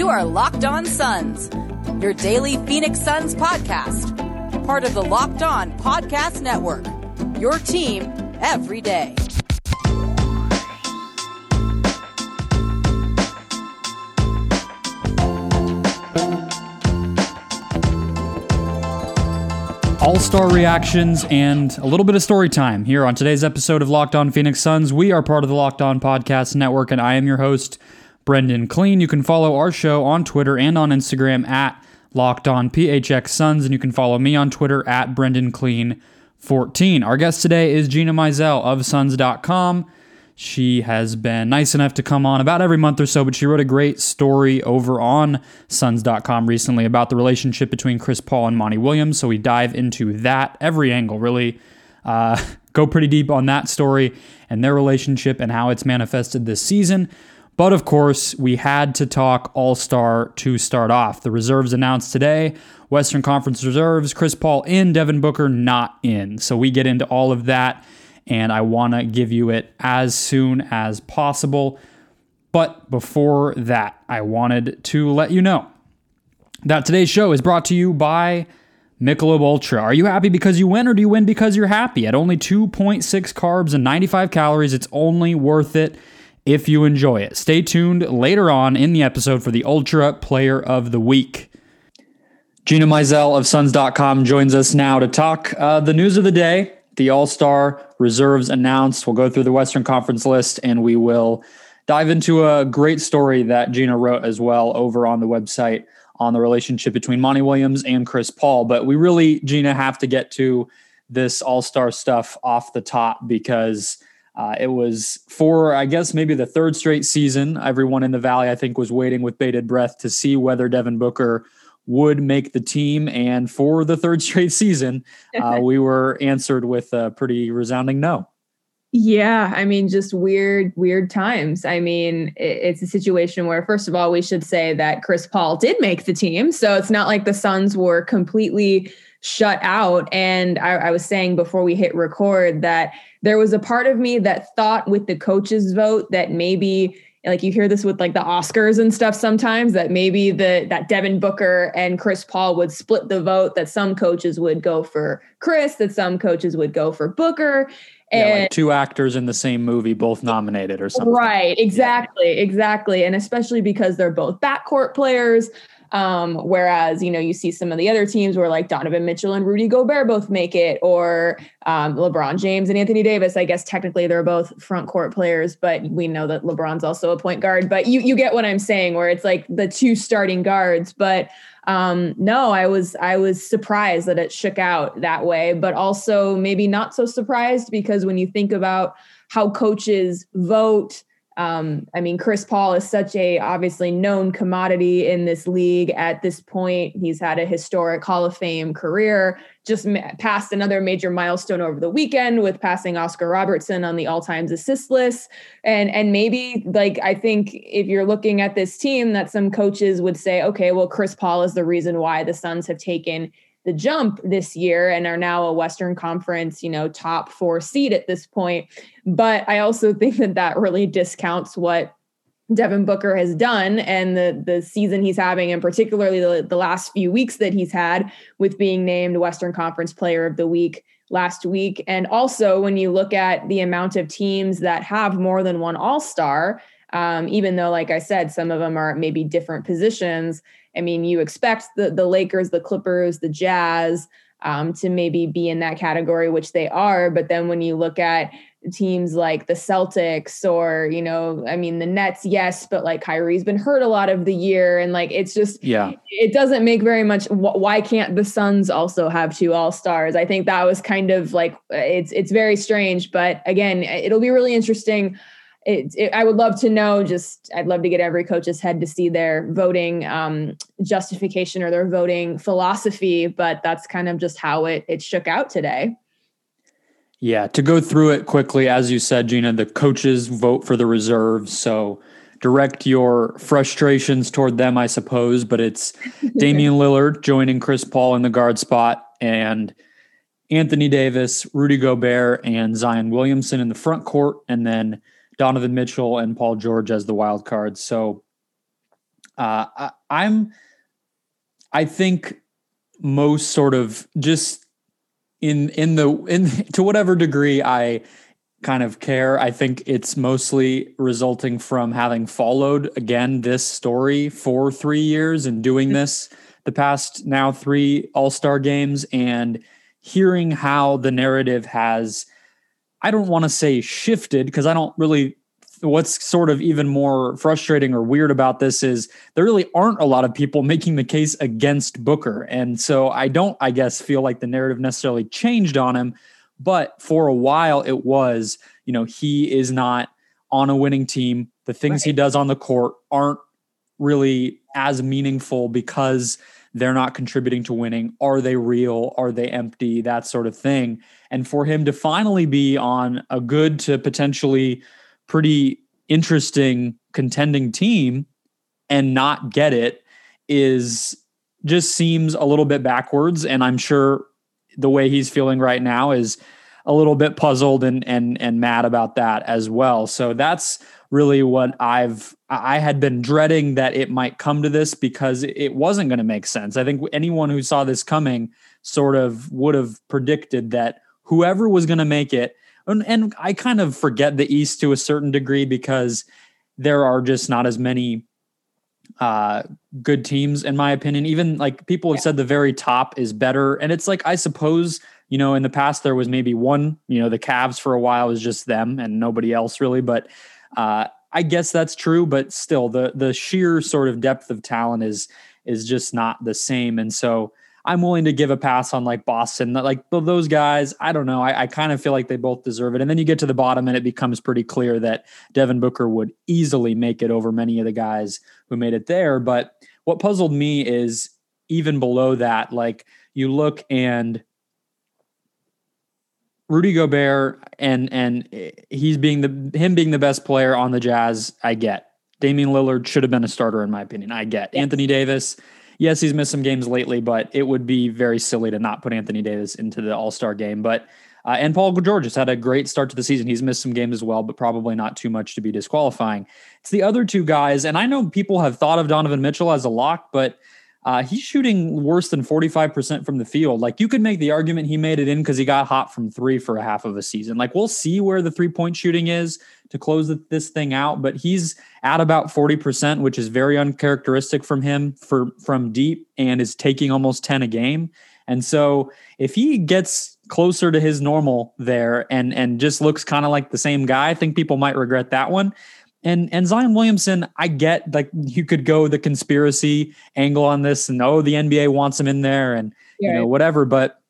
You are Locked On Suns, your daily Phoenix Suns podcast, part of the Locked On Podcast Network. Your team every day. all star reactions, and a little bit of story time here on today's episode of Locked On Phoenix Suns. We are part of the Locked On Podcast Network, and I am your host, Brendon Kleen. You can follow our show on Twitter and on Instagram at Locked On PHX Suns, and you can follow me on Twitter at Brendon Kleen 14. Our guest today is Gina Mizell of Suns.com. She has been nice enough to come on about every month or so, but she wrote a great story over on Suns.com recently about the relationship between Chris Paul and Monty Williams. So we dive into that, every angle, really. Uh, go pretty deep on that story and their relationship and how it's manifested this season. But of course, we had to talk All Star to start off. The reserves announced today Western Conference reserves, Chris Paul in, Devin Booker not in. So we get into all of that and I want to give you it as soon as possible. But before that, I wanted to let you know that today's show is brought to you by Michelob Ultra. Are you happy because you win or do you win because you're happy? At only 2.6 carbs and 95 calories, it's only worth it if you enjoy it. Stay tuned later on in the episode for the Ultra Player of the Week. Gina Mizell of Suns.com joins us now to talk uh, the news of the day the All Star reserves announced. We'll go through the Western Conference list and we will dive into a great story that Gina wrote as well over on the website on the relationship between Monty Williams and Chris Paul. But we really, Gina, have to get to this All Star stuff off the top because. Uh, it was for, I guess, maybe the third straight season. Everyone in the Valley, I think, was waiting with bated breath to see whether Devin Booker would make the team. And for the third straight season, uh, we were answered with a pretty resounding no. Yeah, I mean, just weird, weird times. I mean, it's a situation where, first of all, we should say that Chris Paul did make the team. So it's not like the Suns were completely shut out. And I, I was saying before we hit record that there was a part of me that thought with the coaches' vote that maybe like you hear this with like the Oscars and stuff sometimes that maybe the that Devin Booker and Chris Paul would split the vote that some coaches would go for Chris that some coaches would go for Booker and yeah, like two actors in the same movie both nominated or something. Right, exactly, yeah. exactly. And especially because they're both backcourt players. Um, whereas, you know, you see some of the other teams where like Donovan Mitchell and Rudy Gobert both make it, or um, LeBron James and Anthony Davis. I guess technically they're both front court players, but we know that LeBron's also a point guard. But you you get what I'm saying, where it's like the two starting guards. But um, no, I was I was surprised that it shook out that way, but also maybe not so surprised because when you think about how coaches vote um, I mean, Chris Paul is such a obviously known commodity in this league at this point. He's had a historic Hall of Fame career, just passed another major milestone over the weekend with passing Oscar Robertson on the all-times assist list. And and maybe like I think if you're looking at this team, that some coaches would say, okay, well, Chris Paul is the reason why the Suns have taken the jump this year and are now a Western Conference, you know, top four seed at this point. But I also think that that really discounts what Devin Booker has done and the the season he's having, and particularly the, the last few weeks that he's had with being named Western Conference Player of the Week last week. And also, when you look at the amount of teams that have more than one All Star, um, even though, like I said, some of them are maybe different positions, I mean, you expect the the Lakers, the Clippers, the Jazz um, to maybe be in that category, which they are. But then when you look at teams like the Celtics or, you know, I mean, the Nets, yes, but like Kyrie's been hurt a lot of the year. And like, it's just, yeah, it doesn't make very much. Why can't the Suns also have two All Stars? I think that was kind of like, it's, it's very strange. But again, it'll be really interesting it, it, I would love to know. Just I'd love to get every coach's head to see their voting um, justification or their voting philosophy. But that's kind of just how it it shook out today. Yeah, to go through it quickly, as you said, Gina, the coaches vote for the reserves. So direct your frustrations toward them, I suppose. But it's Damian Lillard joining Chris Paul in the guard spot and Anthony Davis, Rudy Gobert, and Zion Williamson in the front court, and then Donovan Mitchell and Paul George as the wild cards. So Uh, I, I'm, I think most sort of just in in the in to whatever degree I kind of care. I think it's mostly resulting from having followed again this story for three years and doing mm-hmm. this the past now three All Star games and hearing how the narrative has. I don't want to say shifted because I don't really what's sort of even more frustrating or weird about this is there really aren't a lot of people making the case against Booker. And so I don't, I guess, feel like the narrative necessarily changed on him. But for a while, it was, you know, he is not on a winning team. The things right. he does on the court aren't really as meaningful because they're not contributing to winning. Are they real? Are they empty? That sort of thing. And for him to finally be on a good to potentially pretty interesting contending team and not get it is just seems a little bit backwards and i'm sure the way he's feeling right now is a little bit puzzled and and and mad about that as well so that's really what i've i had been dreading that it might come to this because it wasn't going to make sense i think anyone who saw this coming sort of would have predicted that whoever was going to make it and, and I kind of forget the East to a certain degree because there are just not as many uh, good teams, in my opinion. Even like people have yeah. said the very top is better. And it's like, I suppose, you know, in the past there was maybe one, you know, the Cavs for a while was just them and nobody else really. But uh, I guess that's true. But still, the the sheer sort of depth of talent is is just not the same. And so I'm willing to give a pass on like Boston. Like those guys, I don't know. I, I, kind of feel like they both deserve it. And then you get to the bottom and it becomes pretty clear that Devin Booker would easily make it over many of the guys who made it there. But what puzzled me is even below that, like you look and Rudy Gobert and and he's being the him being the best player on the Jazz, I get. Damian Lillard should have been a starter in my opinion. I get. Yes. Anthony Davis yes, he's missed some games lately, but it would be very silly to not put Anthony Davis into the All Star game. But uh, and Paul George has had a great start to the season. He's missed some games as well, but probably not too much to be disqualifying. It's the other two guys, and I know people have thought of Donovan Mitchell as a lock, but uh, he's shooting worse than 45% from the field. Like you could make the argument he made it in because he got hot from three for a half of a season. Like we'll see where the three point shooting is to close this thing out, but he's at about 40%, which is very uncharacteristic from him for from deep and is taking almost 10 a game. And so if he gets closer to his normal there and and just looks kind of like the same guy, I think people might regret that one. And and Zion Williamson, I get like you could go the conspiracy angle on this, and oh, the NBA wants him in there, and yeah. you know whatever. But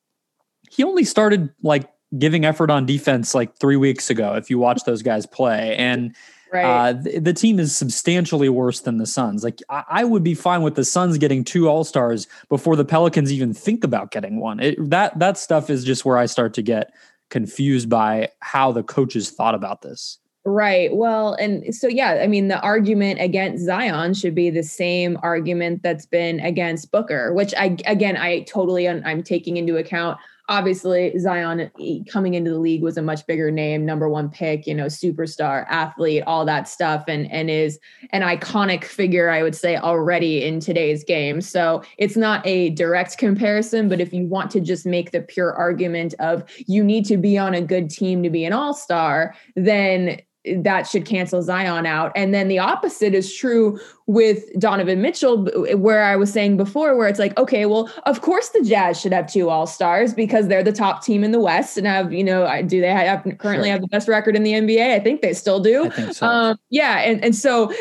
he only started like giving effort on defense like three weeks ago. If you watch those guys play, and right. uh, the, the, team is substantially worse than the Suns. Like I, I would be fine with the Suns getting two All Stars before the Pelicans even think about getting one. It, that that stuff is just where I start to get confused by how the coaches thought about this. Right. Well, and so, yeah, I mean, the argument against Zion should be the same argument that's been against Booker, which I, again, I totally, I'm taking into account. Obviously, Zion coming into the league was a much bigger name, number one pick, you know, superstar, athlete, all that stuff, and and is an iconic figure, I would say, already in today's game. So it's not a direct comparison, but if you want to just make the pure argument of you need to be on a good team to be an all star, then that should cancel Zion out. And then the opposite is true with Donovan Mitchell, where I was saying before, where it's like, okay, well, of course the Jazz should have two All Stars because they're the top team in the West and have, you know, do they have currently sure. have the best record in the NBA? I think they still do. So. Um, yeah, and and so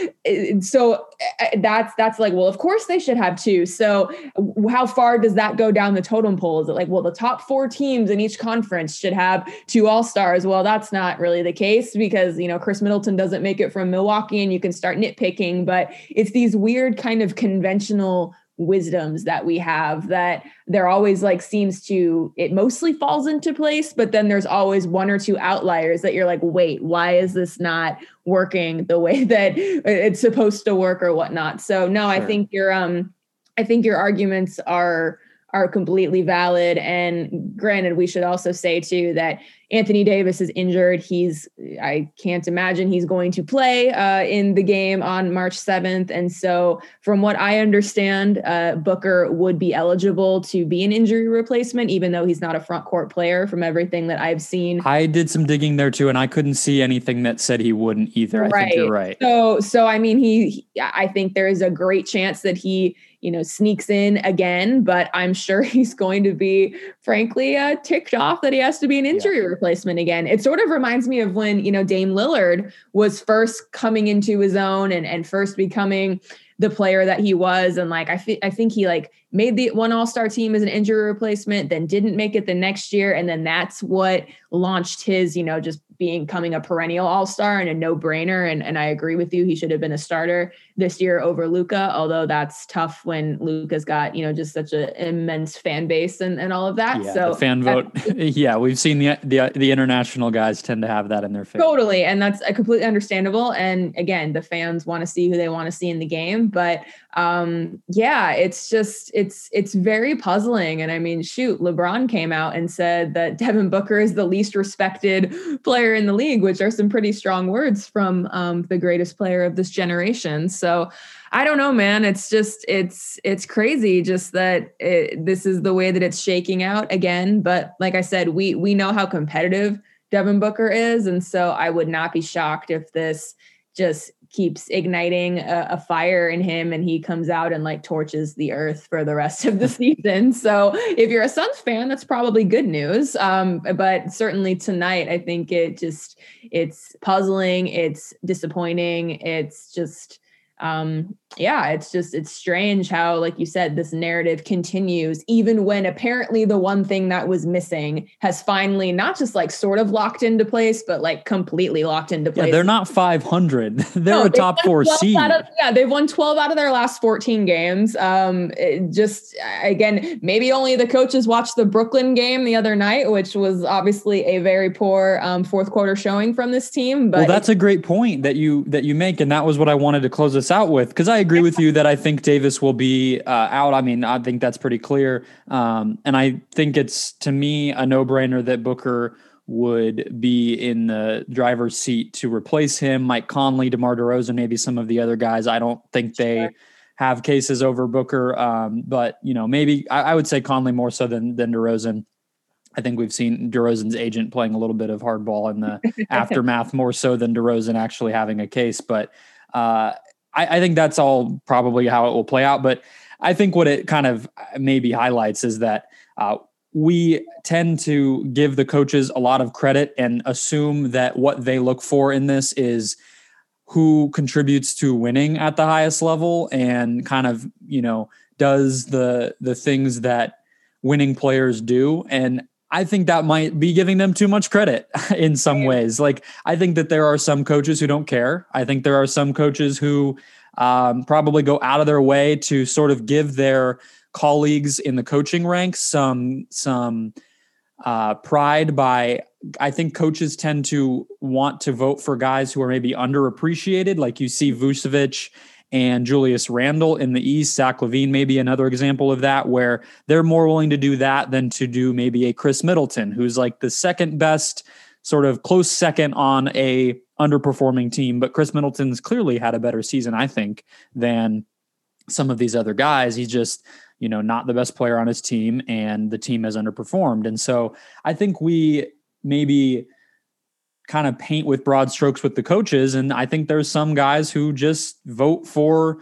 so that's that's like, well, of course they should have two. So how far does that go down the totem pole? Is it like, well, the top four teams in each conference should have two All Stars? Well, that's not really the case because you know Khris Middleton doesn't make it from Milwaukee, and you can start nitpicking, but it's these weird kind of conventional wisdoms that we have that there always like seems to it mostly falls into place but then there's always one or two outliers that you're like wait why is this not working the way that it's supposed to work or whatnot so no sure. i think your um i think your arguments are are completely valid and granted we should also say too that Anthony Davis is injured. He's, I can't imagine he's going to play uh, in the game on March 7th. And so, from what I understand, uh, Booker would be eligible to be an injury replacement, even though he's not a front court player from everything that I've seen. I did some digging there too, and I couldn't see anything that said he wouldn't either. I think you're right. So, so I mean, he, he I think there is a great chance that he you know, sneaks in again, but I'm sure he's going to be, frankly, uh, ticked off that he has to be an injury yeah. replacement again. It sort of reminds me of when, you know, Dame Lillard was first coming into his own and, and first becoming the player that he was. And like, I, th- I think he like made the one all-star team as an injury replacement, then didn't make it the next year. And then that's what launched his, you know, just being coming a perennial all-star and a no-brainer. And, and I agree with you. He should have been a starter this year over Luka, although that's tough when Luka's got, you know, just such an immense fan base and, and all of that. Yeah, so fan vote. yeah, we've seen the, the the international guys tend to have that in their face. Totally. And that's a completely understandable. And again, the fans want to see who they want to see in the game. But um, yeah, it's just it's it's very puzzling. And I mean, shoot, LeBron came out and said that Devin Booker is the least respected player in the league, which are some pretty strong words from um, the greatest player of this generation. So I don't know, man. It's just it's it's crazy, just that it, this is the way that it's shaking out again. But like I said, we we know how competitive Devin Booker is, and so I would not be shocked if this just keeps igniting a, a, fire in him and he comes out and like torches the earth for the rest of the season. So if you're a Suns fan, that's probably good news. Um, but certainly tonight, I think it just it's puzzling, it's disappointing, it's just um yeah it's just it's strange how like you said this narrative continues even when apparently the one thing that was missing has finally not just like sort of locked into place but like completely locked into place yeah, they're not 500 they're no, a top four seed of, yeah they've won 12 out of their last 14 games. Um just again maybe only the coaches watched the brooklyn game the other night which was obviously a very poor um, fourth quarter showing from this team but well that's a great point that you that you make and that was what i wanted to close this out with because I agree with you that I think Davis will be uh, out. I mean, I think that's pretty clear, um, and I think it's to me a no-brainer that Booker would be in the driver's seat to replace him. Mike Conley, DeMar DeRozan, maybe some of the other guys. I don't think they. Sure. Have cases over Booker, um, but you know maybe I, I would say Conley more so than than DeRozan. I think we've seen DeRozan's agent playing a little bit of hardball in the aftermath more so than DeRozan actually having a case. But uh, I, I think that's all probably how it will play out. But I think what it kind of maybe highlights is that uh, we tend to give the coaches a lot of credit and assume that what they look for in this is who contributes to winning at the highest level and kind of you know does the the things that winning players do and I think that might be giving them too much credit in some ways. Like, I think that there are some coaches who don't care. I think there are some coaches who um, probably go out of their way to sort of give their colleagues in the coaching ranks some some uh, pride by I think coaches tend to want to vote for guys who are maybe underappreciated. Like you see Vucevic and Julius Randle in the East. Zach LaVine may be another example of that, where they're more willing to do that than to do maybe a Khris Middleton, who's like the second best, sort of close second on a underperforming team. But Khris Middleton's clearly had a better season, I think, than some of these other guys. He's just you know not the best player on his team and the team has underperformed and so i think we maybe kind of paint with broad strokes with the coaches. And I think there's some guys who just vote for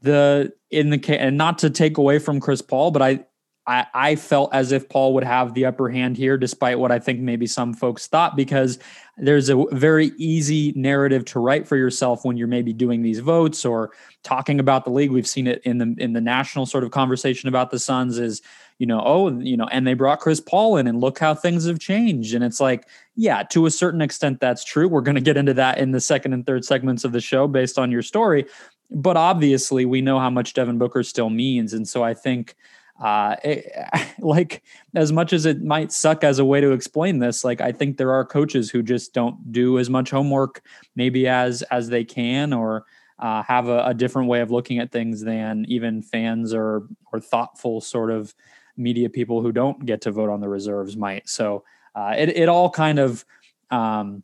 the in the and not to take away from Chris Paul, but I I, I felt as if Paul would have the upper hand here, despite what I think maybe some folks thought, because there's a very easy narrative to write for yourself when you're maybe doing these votes or talking about the league. We've seen it in the in the national sort of conversation about the Suns is, you know, oh, you know, and they brought Chris Paul in and look how things have changed. And it's like, yeah, to a certain extent that's true. We're going to get into that in the second and third segments of the show based on your story. But obviously, we know how much Devin Booker still means. And so I think uh, it, like as much as it might suck as a way to explain this, like I think there are coaches who just don't do as much homework maybe as as they can, or uh, have a, a, different way of looking at things than even fans or or thoughtful sort of media people who don't get to vote on the reserves might. So uh, it it all kind of um,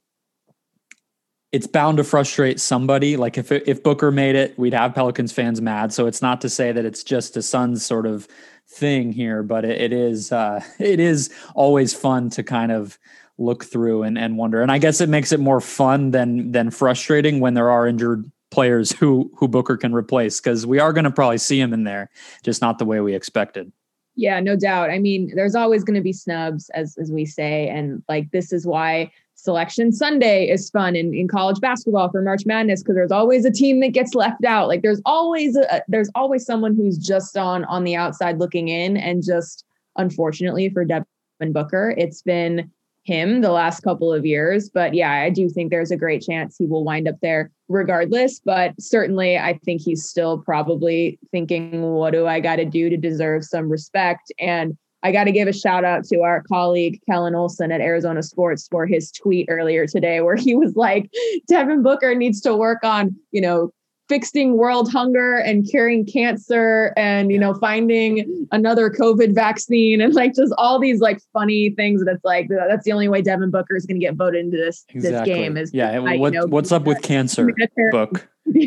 it's bound to frustrate somebody. Like if if Booker made it, we'd have Pelicans fans mad. So it's not to say that it's just a Suns sort of thing here, but it, it is uh, it is always fun to kind of look through and, and wonder. And I guess it makes it more fun than than frustrating when there are injured players who who Booker can replace because we are going to probably see him in there, just not the way we expected. Yeah, no doubt. I mean, there's always going to be snubs, as as we say, and like this is why selection Sunday is fun in, in college basketball for March Madness because there's always a team that gets left out. Like there's always a there's always someone who's just on on the outside looking in, and just unfortunately for Devin Booker, it's been him the last couple of years. But yeah, I do think there's a great chance he will wind up there regardless. But certainly, I think he's still probably thinking, what do I got to do to deserve some respect? And I got to give a shout out to our colleague Kellan Olson at Arizona Sports for his tweet earlier today, where he was like, Devin Booker needs to work on, you know, fixing world hunger and curing cancer and you know finding another covid vaccine and like just all these like funny things that's like that's the only way devin booker is going to get voted into this exactly. this game is yeah what, you know, what's up with cancer? Book.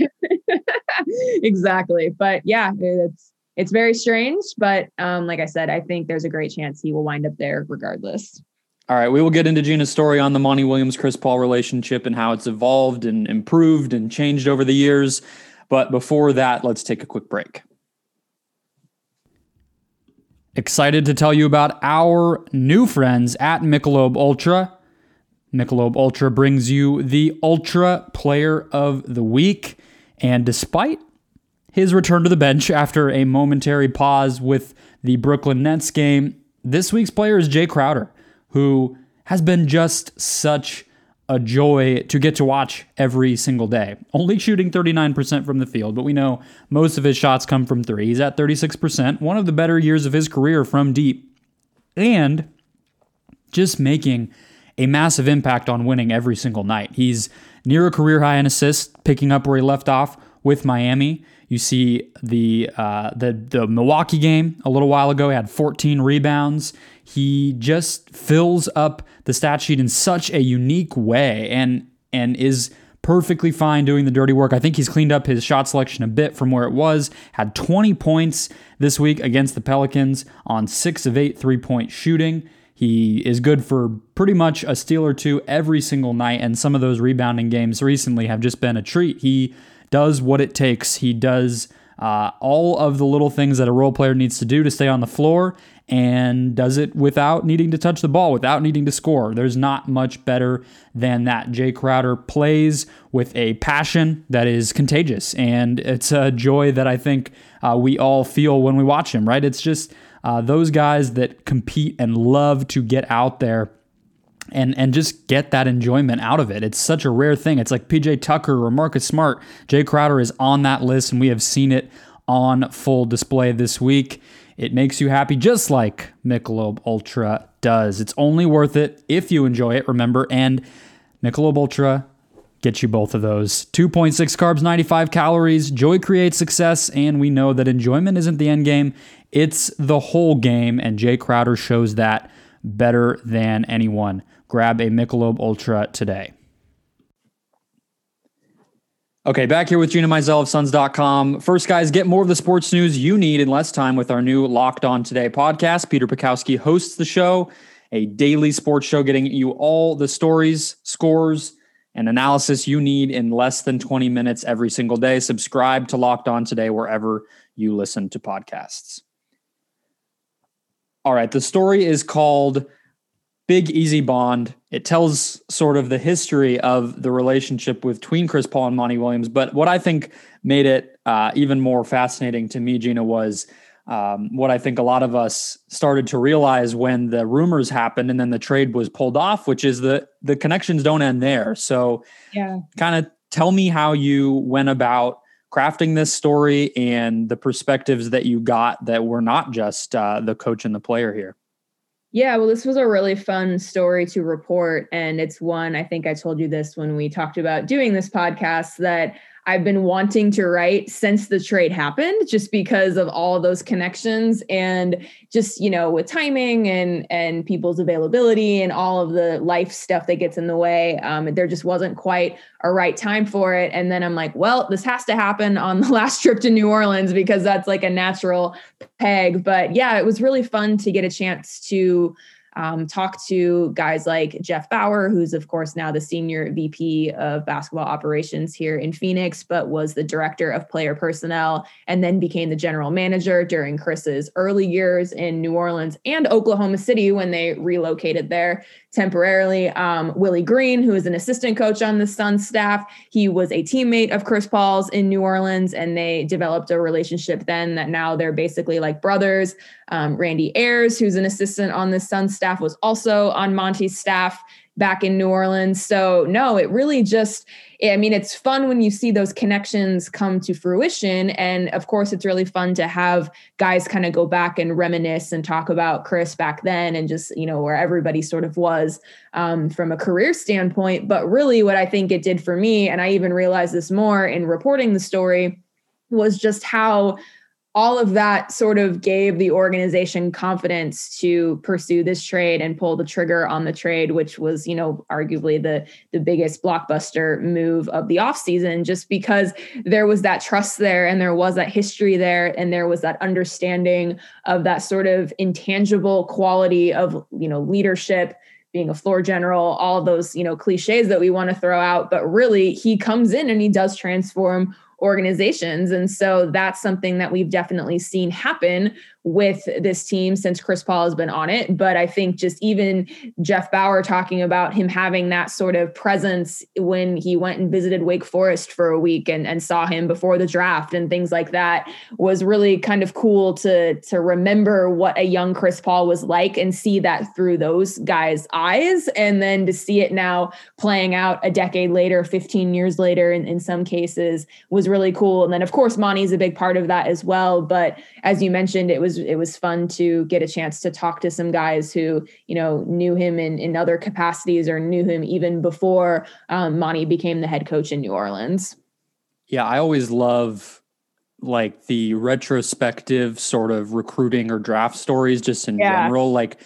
Exactly but yeah it's it's very strange but um like i said i think there's a great chance he will wind up there regardless all right, we will get into Gina's story on the Monty Williams Chris Paul relationship and how it's evolved and improved and changed over the years. But before that, let's take a quick break. Excited to tell you about our new friends at Michelob Ultra. Michelob Ultra brings you the Ultra Player of the Week. And despite his return to the bench after a momentary pause with the Brooklyn Nets game, this week's player is Jae Crowder who has been just such a joy to get to watch every single day. Only shooting 39% from the field, but we know most of his shots come from three. He's at 36%, one of the better years of his career from deep, and just making a massive impact on winning every single night. He's near a career high in assists, picking up where he left off with Miami. You see the uh, the the Milwaukee game a little while ago. He had 14 rebounds. He just fills up the stat sheet in such a unique way, and and is perfectly fine doing the dirty work. I think he's cleaned up his shot selection a bit from where it was. Had 20 points this week against the Pelicans on six of eight three point shooting. He is good for pretty much a steal or two every single night, and some of those rebounding games recently have just been a treat. He does what it takes. He does uh, all of the little things that a role player needs to do to stay on the floor and does it without needing to touch the ball, without needing to score. There's not much better than that. Jae Crowder plays with a passion that is contagious, and it's a joy that I think uh, we all feel when we watch him, right? It's just uh, those guys that compete and love to get out there and and just get that enjoyment out of it. It's such a rare thing. It's like PJ Tucker or Marcus Smart. Jae Crowder is on that list, and we have seen it on full display this week. It makes you happy just like Michelob Ultra does. It's only worth it if you enjoy it, remember. And Michelob Ultra gets you both of those. 2.6 carbs, 95 calories. Joy creates success, and we know that enjoyment isn't the end game, it's the whole game. And Jae Crowder shows that better than anyone. Grab a Michelob Ultra today. Okay, back here with Gina Mizell of Suns.com. First, guys, get more of the sports news you need in less time with our new Locked On Today podcast. Peter Bukowski hosts the show, a daily sports show getting you all the stories, scores, and analysis you need in less than 20 minutes every single day. Subscribe to Locked On Today wherever you listen to podcasts. All right, the story is called Big Easy Bond. It tells sort of the history of the relationship between Chris Paul and Monty Williams. But what I think made it uh, even more fascinating to me, Gina, was um, what I think a lot of us started to realize when the rumors happened and then the trade was pulled off, which is that the connections don't end there. So, yeah, kind of tell me how you went about crafting this story and the perspectives that you got that were not just uh, the coach and the player here. Yeah, well, this was a really fun story to report. And it's one, I think I told you this when we talked about doing this podcast, that I've been wanting to write since the trade happened, just because of all those connections and just, you know, with timing and and people's availability and all of the life stuff that gets in the way. Um, there just wasn't quite a right time for it. And then I'm like, well, this has to happen on the last trip to New Orleans because that's like a natural peg. But yeah, it was really fun to get a chance to um, talk to guys like Jeff Bower, who's of course now the senior VP of basketball operations here in Phoenix, but was the director of player personnel and then became the general manager during Chris's early years in New Orleans and Oklahoma City when they relocated there temporarily. Um, Willie Green, who is an assistant coach on the Suns staff, he was a teammate of Chris Paul's in New Orleans, and they developed a relationship then that now they're basically like brothers. Um, Randy Ayers, who's an assistant on the Suns staff, was also on Monty's staff back in New Orleans. So, no, it really just, I mean, it's fun when you see those connections come to fruition. And of course, it's really fun to have guys kind of go back and reminisce and talk about Chris back then and just, you know, where everybody sort of was um, from a career standpoint. But really, what I think it did for me, and I even realized this more in reporting the story, was just how all of that sort of gave the organization confidence to pursue this trade and pull the trigger on the trade which was you know arguably the the biggest blockbuster move of the offseason just because there was that trust there and there was that history there and there was that understanding of that sort of intangible quality of you know leadership being a floor general, all those, you know, cliches that we want to throw out. But really, he comes in and he does transform organizations. And so that's something that we've definitely seen happen with this team since Chris Paul has been on it. But I think just even Jeff Bower talking about him having that sort of presence when he went and visited Wake Forest for a week and, and saw him before the draft and things like that was really kind of cool to, to remember what a young Chris Paul was like and see that through those guys' eyes. And then to see it now playing out a decade later, 15 years later, in, in some cases, was really cool. And then, of course, Monty's a big part of that as well. But as you mentioned, it was it was fun to get a chance to talk to some guys who you know knew him in in other capacities or knew him even before um, Monty became the head coach in New Orleans. Yeah, I always love like the retrospective sort of recruiting or draft stories just in yeah. general like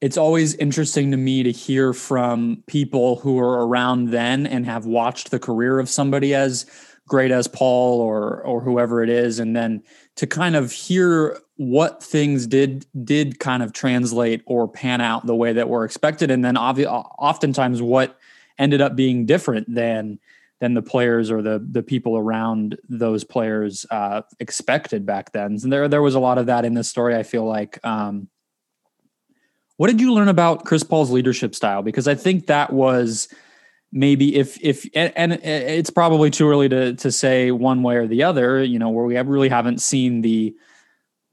it's always interesting to me to hear from people who are around then and have watched the career of somebody as great as Paul or or whoever it is and then to kind of hear what things did did kind of translate or pan out the way that were expected and then obvi- oftentimes what ended up being different than than the players or the the people around those players uh, expected back then. And there there was a lot of that in this story. I feel like. Um, what did you learn about Chris Paul's leadership style? Because I think that was maybe if if and, and it's probably too early to to say one way or the other. You know, where we have really haven't seen the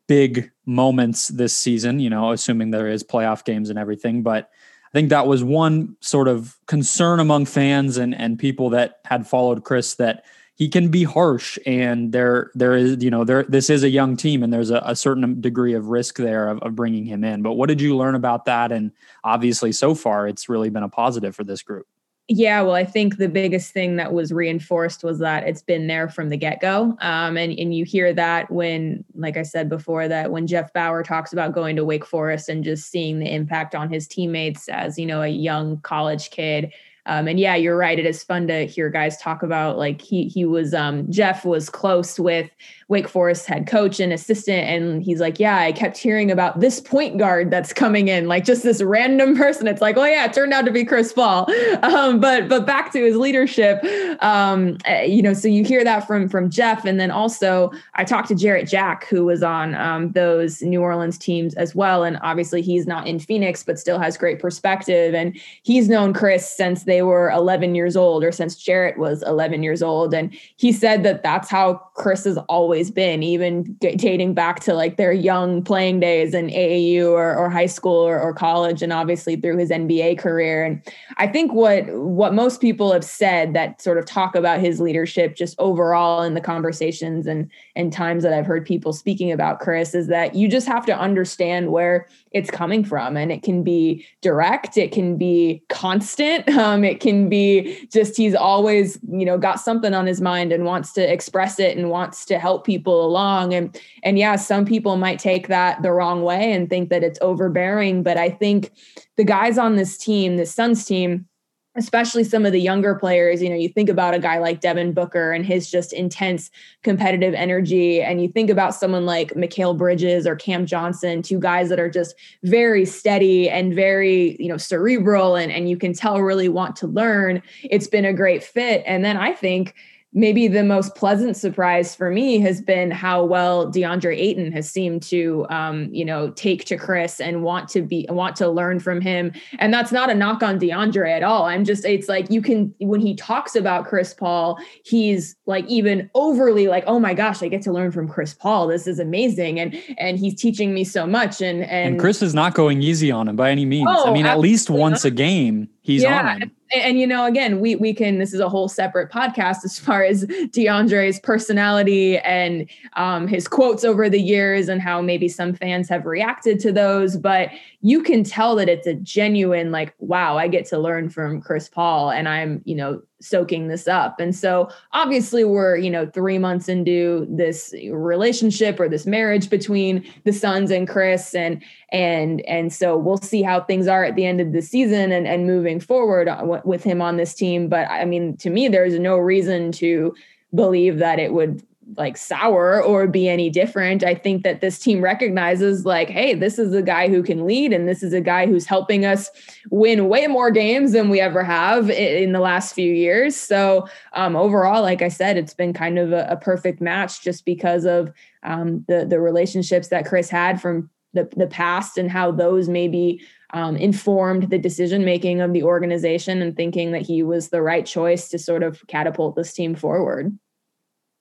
big moments this season, you know, assuming there is playoff games and everything. But I think that was one sort of concern among fans and, and people that had followed Chris that he can be harsh and there there is you know there this is a young team and there's a, a certain degree of risk there of, of bringing him in but what did you learn about that and obviously so far it's really been a positive for this group yeah, well, I think the biggest thing that was reinforced was that it's been there from the get go. Um, and, and you hear that when, like I said before, that when Jeff Bower talks about going to Wake Forest and just seeing the impact on his teammates as, you know, a young college kid um, and yeah, you're right. It is fun to hear guys talk about like he he was um, Jeff was close with Wake Forest head coach and assistant, and he's like, yeah, I kept hearing about this point guard that's coming in, like just this random person. It's like, oh yeah, it turned out to be Chris Paul. Um, but but back to his leadership, um, eh, you know, so you hear that from from Jeff, and then also I talked to Jarrett Jack, who was on um, those New Orleans teams as well, and obviously he's not in Phoenix, but still has great perspective, and he's known Chris since they they were 11 years old or since Jarrett was 11 years old. And he said that that's how Chris is always been, even dating back to like their young playing days in AAU or, or high school or, or college, and obviously through his NBA career. And I think what what most people have said that sort of talk about his leadership just overall in the conversations and and times that I've heard people speaking about Chris is that you just have to understand where it's coming from and it can be direct it can be constant um, it can be just he's always, you know, got something on his mind and wants to express it and wants to help people along. And and yeah, some people might take that the wrong way and think that it's overbearing. But I think the guys on this team, the Suns team, especially some of the younger players, you know, you think about a guy like Devin Booker and his just intense competitive energy. And you think about someone like Mikal Bridges or Cam Johnson, two guys that are just very steady and very, you know, cerebral and, and you can tell really want to learn. It's been a great fit. And then I think maybe the most pleasant surprise for me has been how well DeAndre Ayton has seemed to, um, you know, take to Chris and want to be want to learn from him. And that's not a knock on DeAndre at all. I'm just it's like you can when he talks about Chris Paul, he's like even overly like, oh my gosh, I get to learn from Chris Paul. This is amazing, and and he's teaching me so much. And and, and Chris is not going easy on him by any means. Oh, I mean, at least once not. a game he's yeah. on. And, and, you know, again, we we can. This is a whole separate podcast as far as DeAndre's personality and um, his quotes over the years, and how maybe some fans have reacted to those. But you can tell that it's a genuine, like, wow, I get to learn from Chris Paul, and I'm, you know, soaking this up. And so obviously we're, you know, 3 months into this relationship or this marriage between the Suns and Chris and and and so we'll see how things are at the end of the season and and moving forward with him on this team, but I mean to me there's no reason to believe that it would like sour or be any different. I think that this team recognizes like, hey, this is a guy who can lead, and this is a guy who's helping us win way more games than we ever have in the last few years. So um, overall, like I said, it's been kind of a, a perfect match just because of um, the the relationships that Chris had from the, the past and how those maybe um, informed the decision making of the organization and thinking that he was the right choice to sort of catapult this team forward.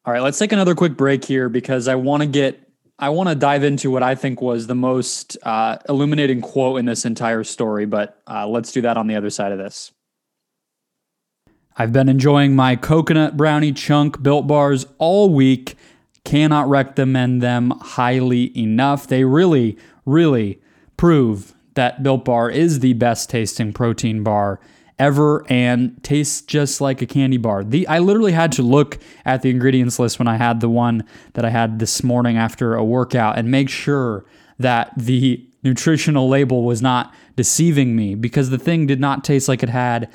All right, let's take another quick break here because I want to get I want to dive into what I think was the most uh, illuminating quote in this entire story, but uh, let's do that on the other side of this. I've been enjoying my coconut brownie chunk built bars all week. Cannot recommend them highly enough. They really, really prove that Built Bar is the best tasting protein bar ever and tastes just like a candy bar. The I literally had to look at the ingredients list when I had the one that I had this morning after a workout and make sure that the nutritional label was not deceiving me because the thing did not taste like it had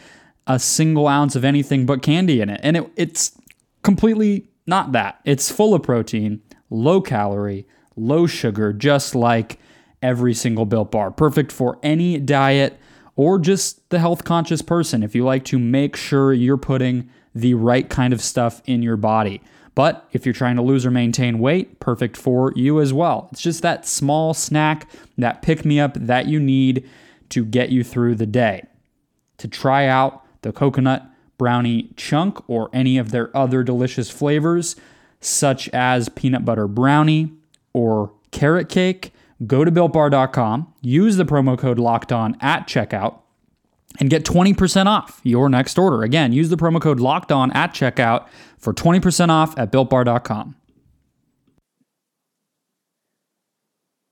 a single ounce of anything but candy in it. And it, it's completely not that. It's full of protein, low calorie, low sugar, just like every single built bar. Perfect for any diet or just the health conscious person if you like to make sure you're putting the right kind of stuff in your body. But if you're trying to lose or maintain weight, perfect for you as well. It's just that small snack, that pick me up that you need to get you through the day. To try out the coconut brownie chunk or any of their other delicious flavors, such as peanut butter brownie or carrot cake, go to builtbar.com, use the promo code locked on at checkout, and get 20% off your next order. Again, use the promo code locked on at checkout for 20% off at builtbar.com.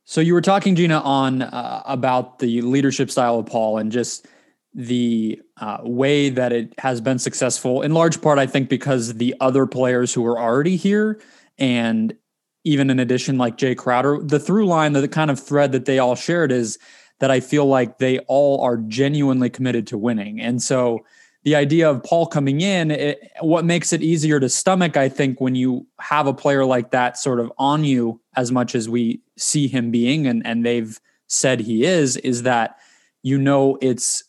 So you were talking, Gina, on uh, about the leadership style of Paul and just the uh, way that it has been successful. In large part, I think because the other players who are already here and even in addition, like Jae Crowder, the through line, the kind of thread that they all shared is that I feel like they all are genuinely committed to winning. And so the idea of Paul coming in, it, what makes it easier to stomach, I think, when you have a player like that sort of on you as much as we see him being, and, and they've said he is, is that you know it's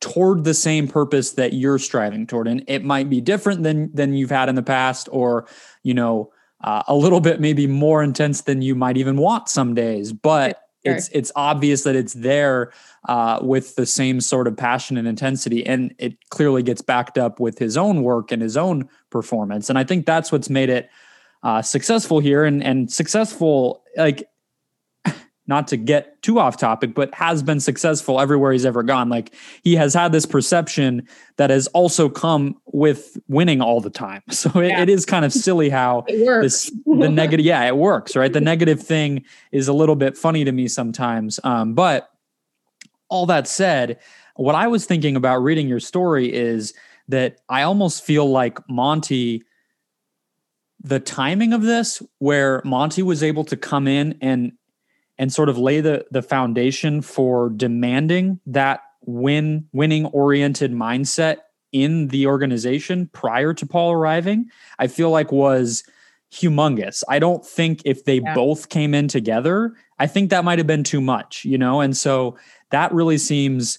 toward the same purpose that you're striving toward. And it might be different than than you've had in the past, or, you know, uh, a little bit maybe more intense than you might even want some days but sure. it's it's obvious that it's there uh, with the same sort of passion and intensity and it clearly gets backed up with his own work and his own performance and i think that's what's made it uh, successful here and and successful like not to get too off topic, but has been successful everywhere he's ever gone. Like he has had this perception that has also come with winning all the time. So it, yeah. it is kind of silly how this the negative. Yeah, it works, right? The negative thing is a little bit funny to me sometimes. Um, but all that said, what I was thinking about reading your story is that I almost feel like Monty, the timing of this, where Monty was able to come in and and sort of lay the the foundation for demanding that win winning oriented mindset in the organization prior to Paul arriving, I feel like was humongous. I don't think if they yeah. both came in together, I think that might have been too much, you know? And so that really seems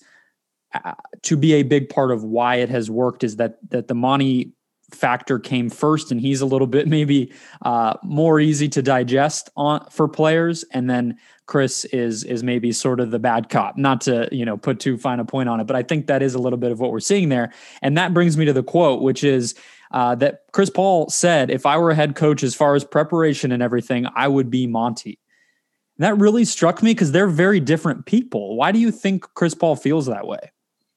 uh, to be a big part of why it has worked is that that the Monty factor came first and he's a little bit maybe uh, more easy to digest on for players. And then Chris is is maybe sort of the bad cop. Not to you know put too fine a point on it but I think that is a little bit of what we're seeing there. And that brings me to the quote which is uh, that Chris Paul said if I were a head coach as far as preparation and everything I would be Monty. That really struck me because they're very different people. Why do you think Chris Paul feels that way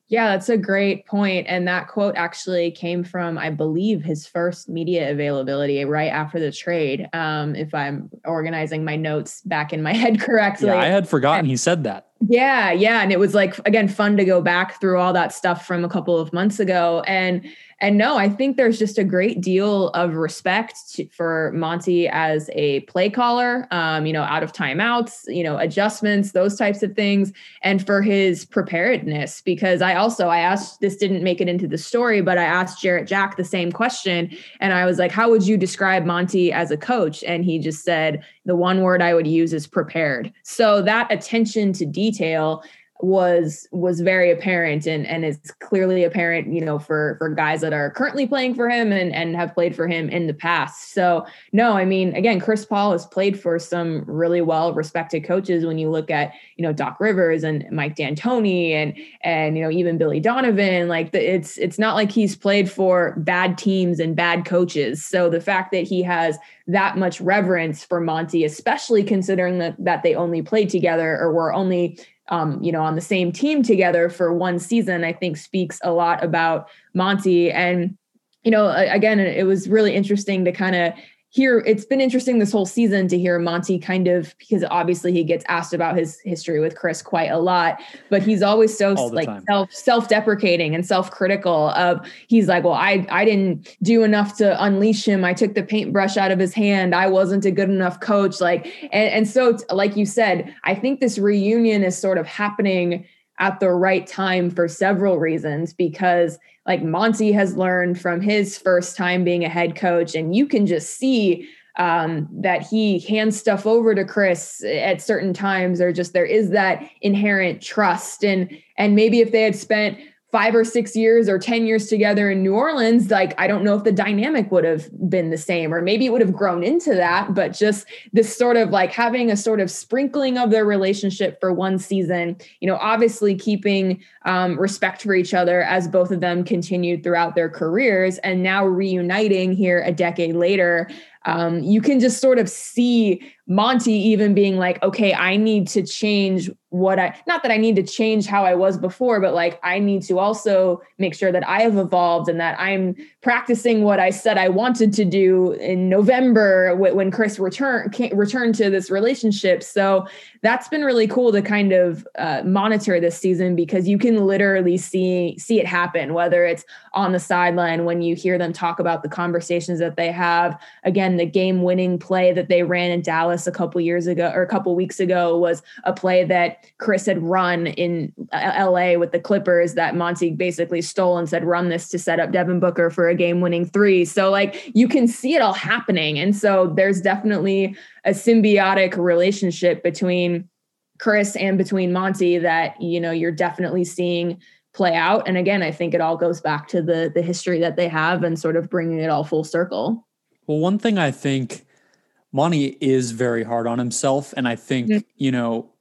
yeah, that's a great point. And that quote actually came from, I believe, his first media availability right after the trade. Um, if I'm organizing my notes back in my head correctly. Yeah, I had forgotten he said that. Yeah, yeah. And it was like, again, fun to go back through all that stuff from a couple of months ago. And and no, I think there's just a great deal of respect to, for Monty as a play caller, um, you know, out of timeouts, you know, adjustments, those types of things, and for his preparedness. Because I also I asked this didn't make it into the story, but I asked Jarrett Jack the same question, and I was like, "How would you describe Monty as a coach?" And he just said the one word I would use is prepared. So that attention to detail was was very apparent and and is clearly apparent you know for for guys that are currently playing for him and and have played for him in the past. So no i mean again chris paul has played for some really well respected coaches when you look at you know doc rivers and mike d'antoni and and you know even billy donovan like the, it's it's not like he's played for bad teams and bad coaches. So the fact that he has that much reverence for monty especially considering that that they only played together or were only um, you know, on the same team together for one season, I think speaks a lot about Monty. And, you know, again, it was really interesting to kind of here it's been interesting this whole season to hear Monty kind of because obviously he gets asked about his history with Chris quite a lot, but he's always so like time. self self-deprecating and self-critical of he's like, well, I I didn't do enough to unleash him. I took the paintbrush out of his hand. I wasn't a good enough coach. Like and, and so like you said, I think this reunion is sort of happening at the right time for several reasons because like Monty has learned from his first time being a head coach and you can just see um, that he hands stuff over to Chris at certain times or just there is that inherent trust and and maybe if they had spent five or six years or 10 years together in New Orleans, like I don't know if the dynamic would have been the same, or maybe it would have grown into that, but just this sort of like having a sort of sprinkling of their relationship for one season, you know, obviously keeping um, respect for each other as both of them continued throughout their careers and now reuniting here a decade later um, you can just sort of see Monty even being like, okay, I need to change what I, not that I need to change how I was before, but like I need to also make sure that I have evolved and that I'm practicing what I said I wanted to do in November when Chris returned returned to this relationship. So that's been really cool to kind of uh, monitor this season because you can literally see see it happen whether it's on the sideline when you hear them talk about the conversations that they have. Again the game winning play that they ran in Dallas a couple years ago or a couple weeks ago was a play that Chris had run in uh, LA with the Clippers that Monty basically stole and said run this to set up Devin Booker for a game winning 3 so like you can see it all happening. And so there's definitely a symbiotic relationship between Chris and between Monty that you know you're definitely seeing play out and again I think it all goes back to the the history that they have and sort of bringing it all full circle. Well, one thing I think Monty is very hard on himself and I think, mm-hmm. you know,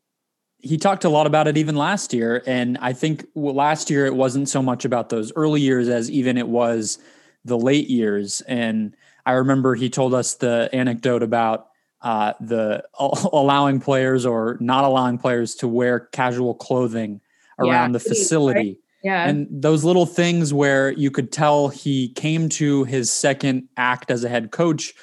he talked a lot about it even last year and I think last year it wasn't so much about those early years as even it was the late years and I remember he told us the anecdote about uh, the allowing players or not allowing players to wear casual clothing around yeah, the facility. Right? Yeah. And those little things where you could tell he came to his second act as a head coach.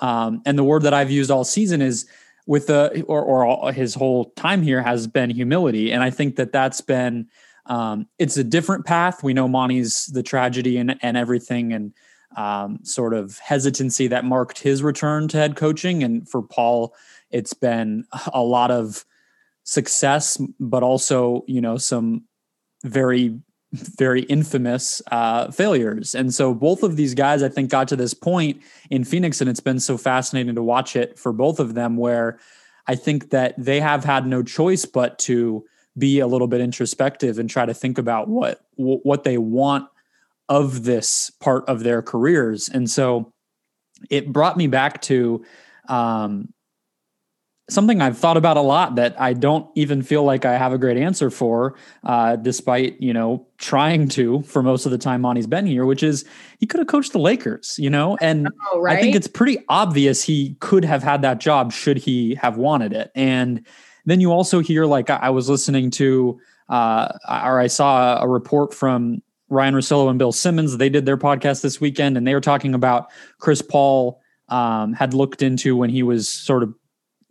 Um, and the word that I've used all season is with the, or, or all, his whole time here has been humility. And I think that that's been um, it's a different path. We know Monty's the tragedy and, and everything and um, sort of hesitancy that marked his return to head coaching. And for Paul, it's been a lot of success, but also, you know, some very very infamous uh, failures. And so both of these guys, I think, got to this point in Phoenix, and it's been so fascinating to watch it for both of them, where I think that they have had no choice but to be a little bit introspective and try to think about what what they want of this part of their careers. And so it brought me back to um, something I've thought about a lot that I don't even feel like I have a great answer for, uh, despite you know trying to for most of the time Monty's been here, which is he could have coached the Lakers, you know, and oh, right? I think it's pretty obvious he could have had that job should he have wanted it. And then you also hear like I was listening to uh, or I saw a report from Ryen Russillo and Bill Simmons. They did their podcast this weekend, and they were talking about Chris Paul um, had looked into when he was sort of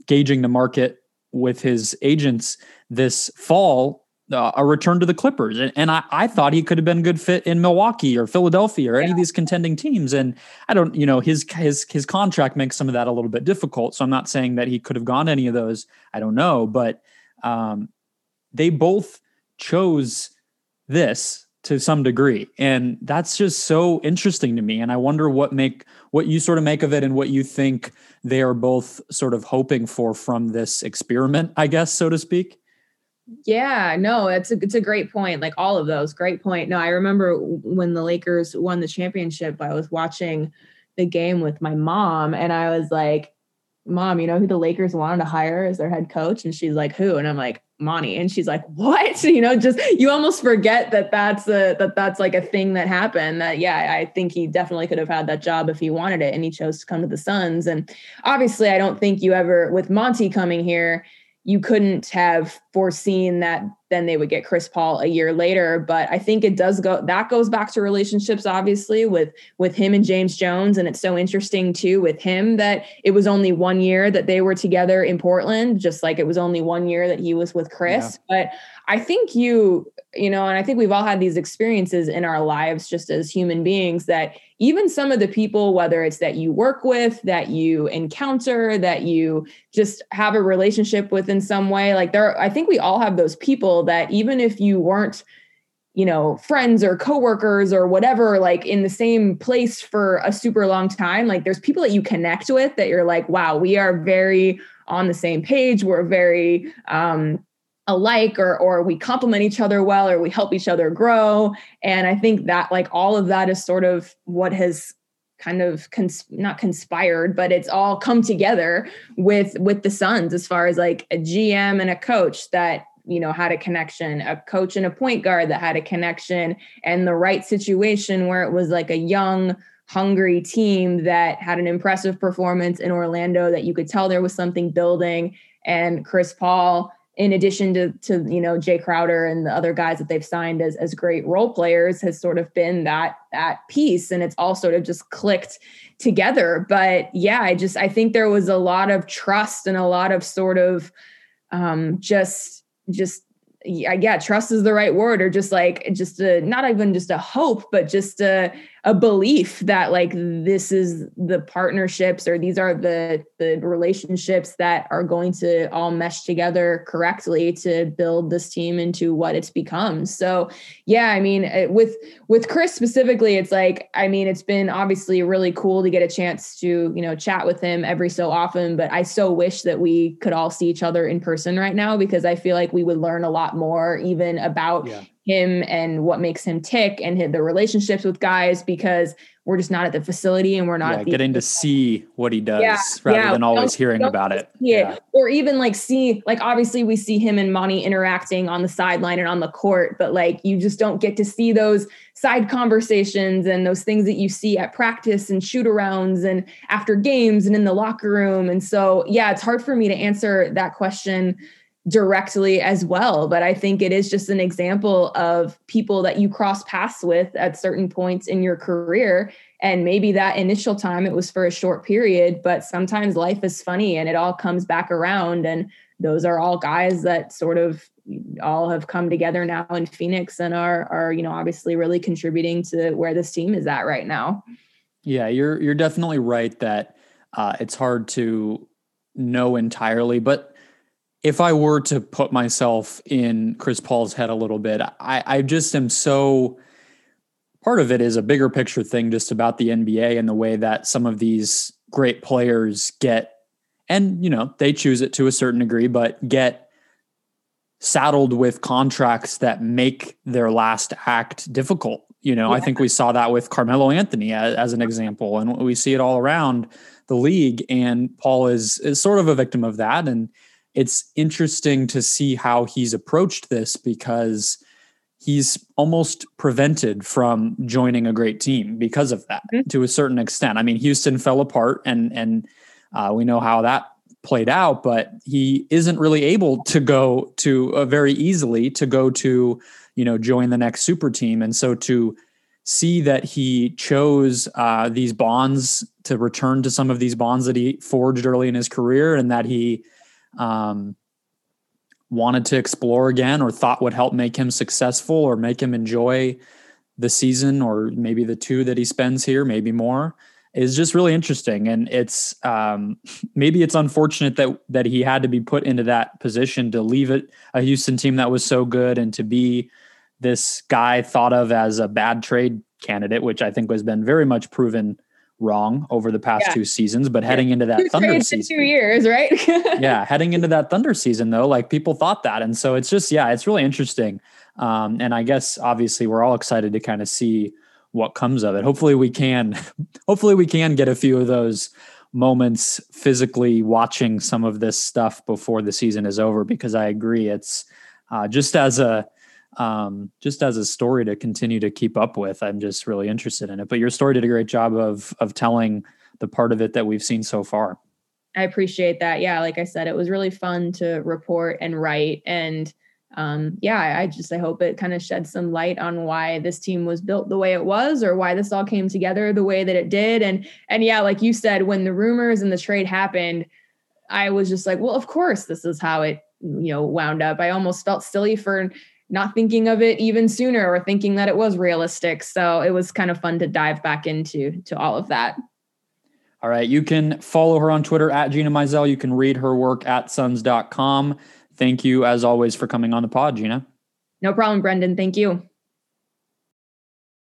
gauging the market with his agents this fall uh, a return to the Clippers. And, and I, I, thought he could have been a good fit in Milwaukee or Philadelphia or yeah. any of these contending teams. And I don't, you know, his his his contract makes some of that a little bit difficult. So I'm not saying that he could have gone to any of those. I don't know, but um, they both chose this to some degree. And that's just so interesting to me. And i wonder what make what you sort of make of it and what you think they are both sort of hoping for from this experiment i guess so to speak. Yeah no it's a it's a great point like all of those great point. No i remember when the lakers won the championship i was watching the game with my mom and i was like mom you know who the lakers wanted to hire as their head coach? And she's like who? And i'm like Monty. And she's like, what? You know, just you almost forget that that's a that that's like a thing that happened. That yeah, I think he definitely could have had that job if he wanted it, and he chose to come to the Suns. And obviously, I don't think you ever with Monty coming here you couldn't have foreseen that then they would get Chris Paul a year later. But I think it does go that goes back to relationships obviously with with him and James Jones. And it's so interesting too with him that it was only one year that they were together in Portland just like it was only one year that he was with Chris. Yeah. but I think you you know and I think we've all had these experiences in our lives just as human beings that even some of the people, whether it's that you work with, that you encounter, that you just have a relationship with in some way, like there, I think we all have those people that even if you weren't, you know, friends or coworkers or whatever, like in the same place for a super long time, like there's people that you connect with that you're like, wow, we are very on the same page. We're very, um, alike or or we complement each other well or we help each other grow. And i think that like all of that is sort of what has kind of cons- not conspired but it's all come together with with the Suns as far as like a GM and a coach that you know had a connection a coach and a point guard that had a connection and the right situation where it was like a young hungry team that had an impressive performance in Orlando that you could tell there was something building. And Chris Paul in addition to to you know Jae Crowder and the other guys that they've signed as as great role players has sort of been that that piece and it's all sort of just clicked together. But yeah I just I think there was a lot of trust and a lot of sort of um just just yeah, yeah trust is the right word or just like just a not even just a hope but just a a belief that like this is the partnerships or these are the the relationships that are going to all mesh together correctly to build this team into what it's become. So yeah i mean with with chris specifically it's like i mean it's been obviously really cool to get a chance to you know chat with him every so often but i so wish that we could all see each other in person right now because i feel like we would learn a lot more even about yeah him and what makes him tick and the relationships with guys because we're just not at the facility and we're not yeah, getting to see what he does yeah, rather yeah, than always hearing about it. Yeah. Or even like see, like obviously we see him and Monty interacting on the sideline and on the court, but like you just don't get to see those side conversations and those things that you see at practice and shoot arounds and after games and in the locker room. And so yeah, it's hard for me to answer that question directly as well. But I think it is just an example of people that you cross paths with at certain points in your career. And maybe that initial time it was for a short period, but sometimes life is funny and it all comes back around. And those are all guys that sort of all have come together now in Phoenix and are are you know obviously really contributing to where this team is at right now. Yeah, you're you're definitely right that uh, it's hard to know entirely, but if I were to put myself in Chris Paul's head a little bit, I, I just am so part of it is a bigger picture thing just about the NBA and the way that some of these great players get and you know they choose it to a certain degree but get saddled with contracts that make their last act difficult you know yeah. i think we saw that with carmelo anthony as, as, an example and we see it all around the league and paul is is sort of a victim of that and it's interesting to see how he's approached this because he's almost prevented from joining a great team because of that mm-hmm. to a certain extent. I mean, Houston fell apart and and uh, we know how that played out, but he isn't really able to go to uh, very easily to go to you know join the next super team, and so to see that he chose uh, these bonds to return to some of these bonds that he forged early in his career, and that he um, wanted to explore again or thought would help make him successful or make him enjoy the season or maybe the two that he spends here, maybe more is just really interesting. And it's um, maybe it's unfortunate that that he had to be put into that position to leave it a Houston team that was so good and to be this guy thought of as a bad trade candidate, which I think has been very much proven wrong over the past yeah. two seasons, but heading into that two Thunder season, two years, right? yeah, heading into that Thunder season though, like people thought that, and so it's just yeah, it's really interesting. Um, and I guess obviously we're all excited to kind of see what comes of it. Hopefully we can, hopefully we can get a few of those moments physically watching some of this stuff before the season is over because I agree it's uh, just as a um, just as a story to continue to keep up with. I'm just really interested in it. But your story did a great job of of telling the part of it that we've seen so far. I appreciate that. Yeah, like I said, it was really fun to report and write and um, yeah, I just I hope it kind of sheds some light on why this team was built the way it was, or why this all came together the way that it did. And and yeah, like you said, when the rumors and the trade happened, I was just like, well, of course, this is how it you know wound up. I almost felt silly for not thinking of it even sooner or thinking that it was realistic. So it was kind of fun to dive back into to all of that. All right. You can follow her on Twitter at Gina Mizell. You can read her work at suns.com. Thank you, as always, for coming on the pod, Gina. No problem, Brendon. Thank you.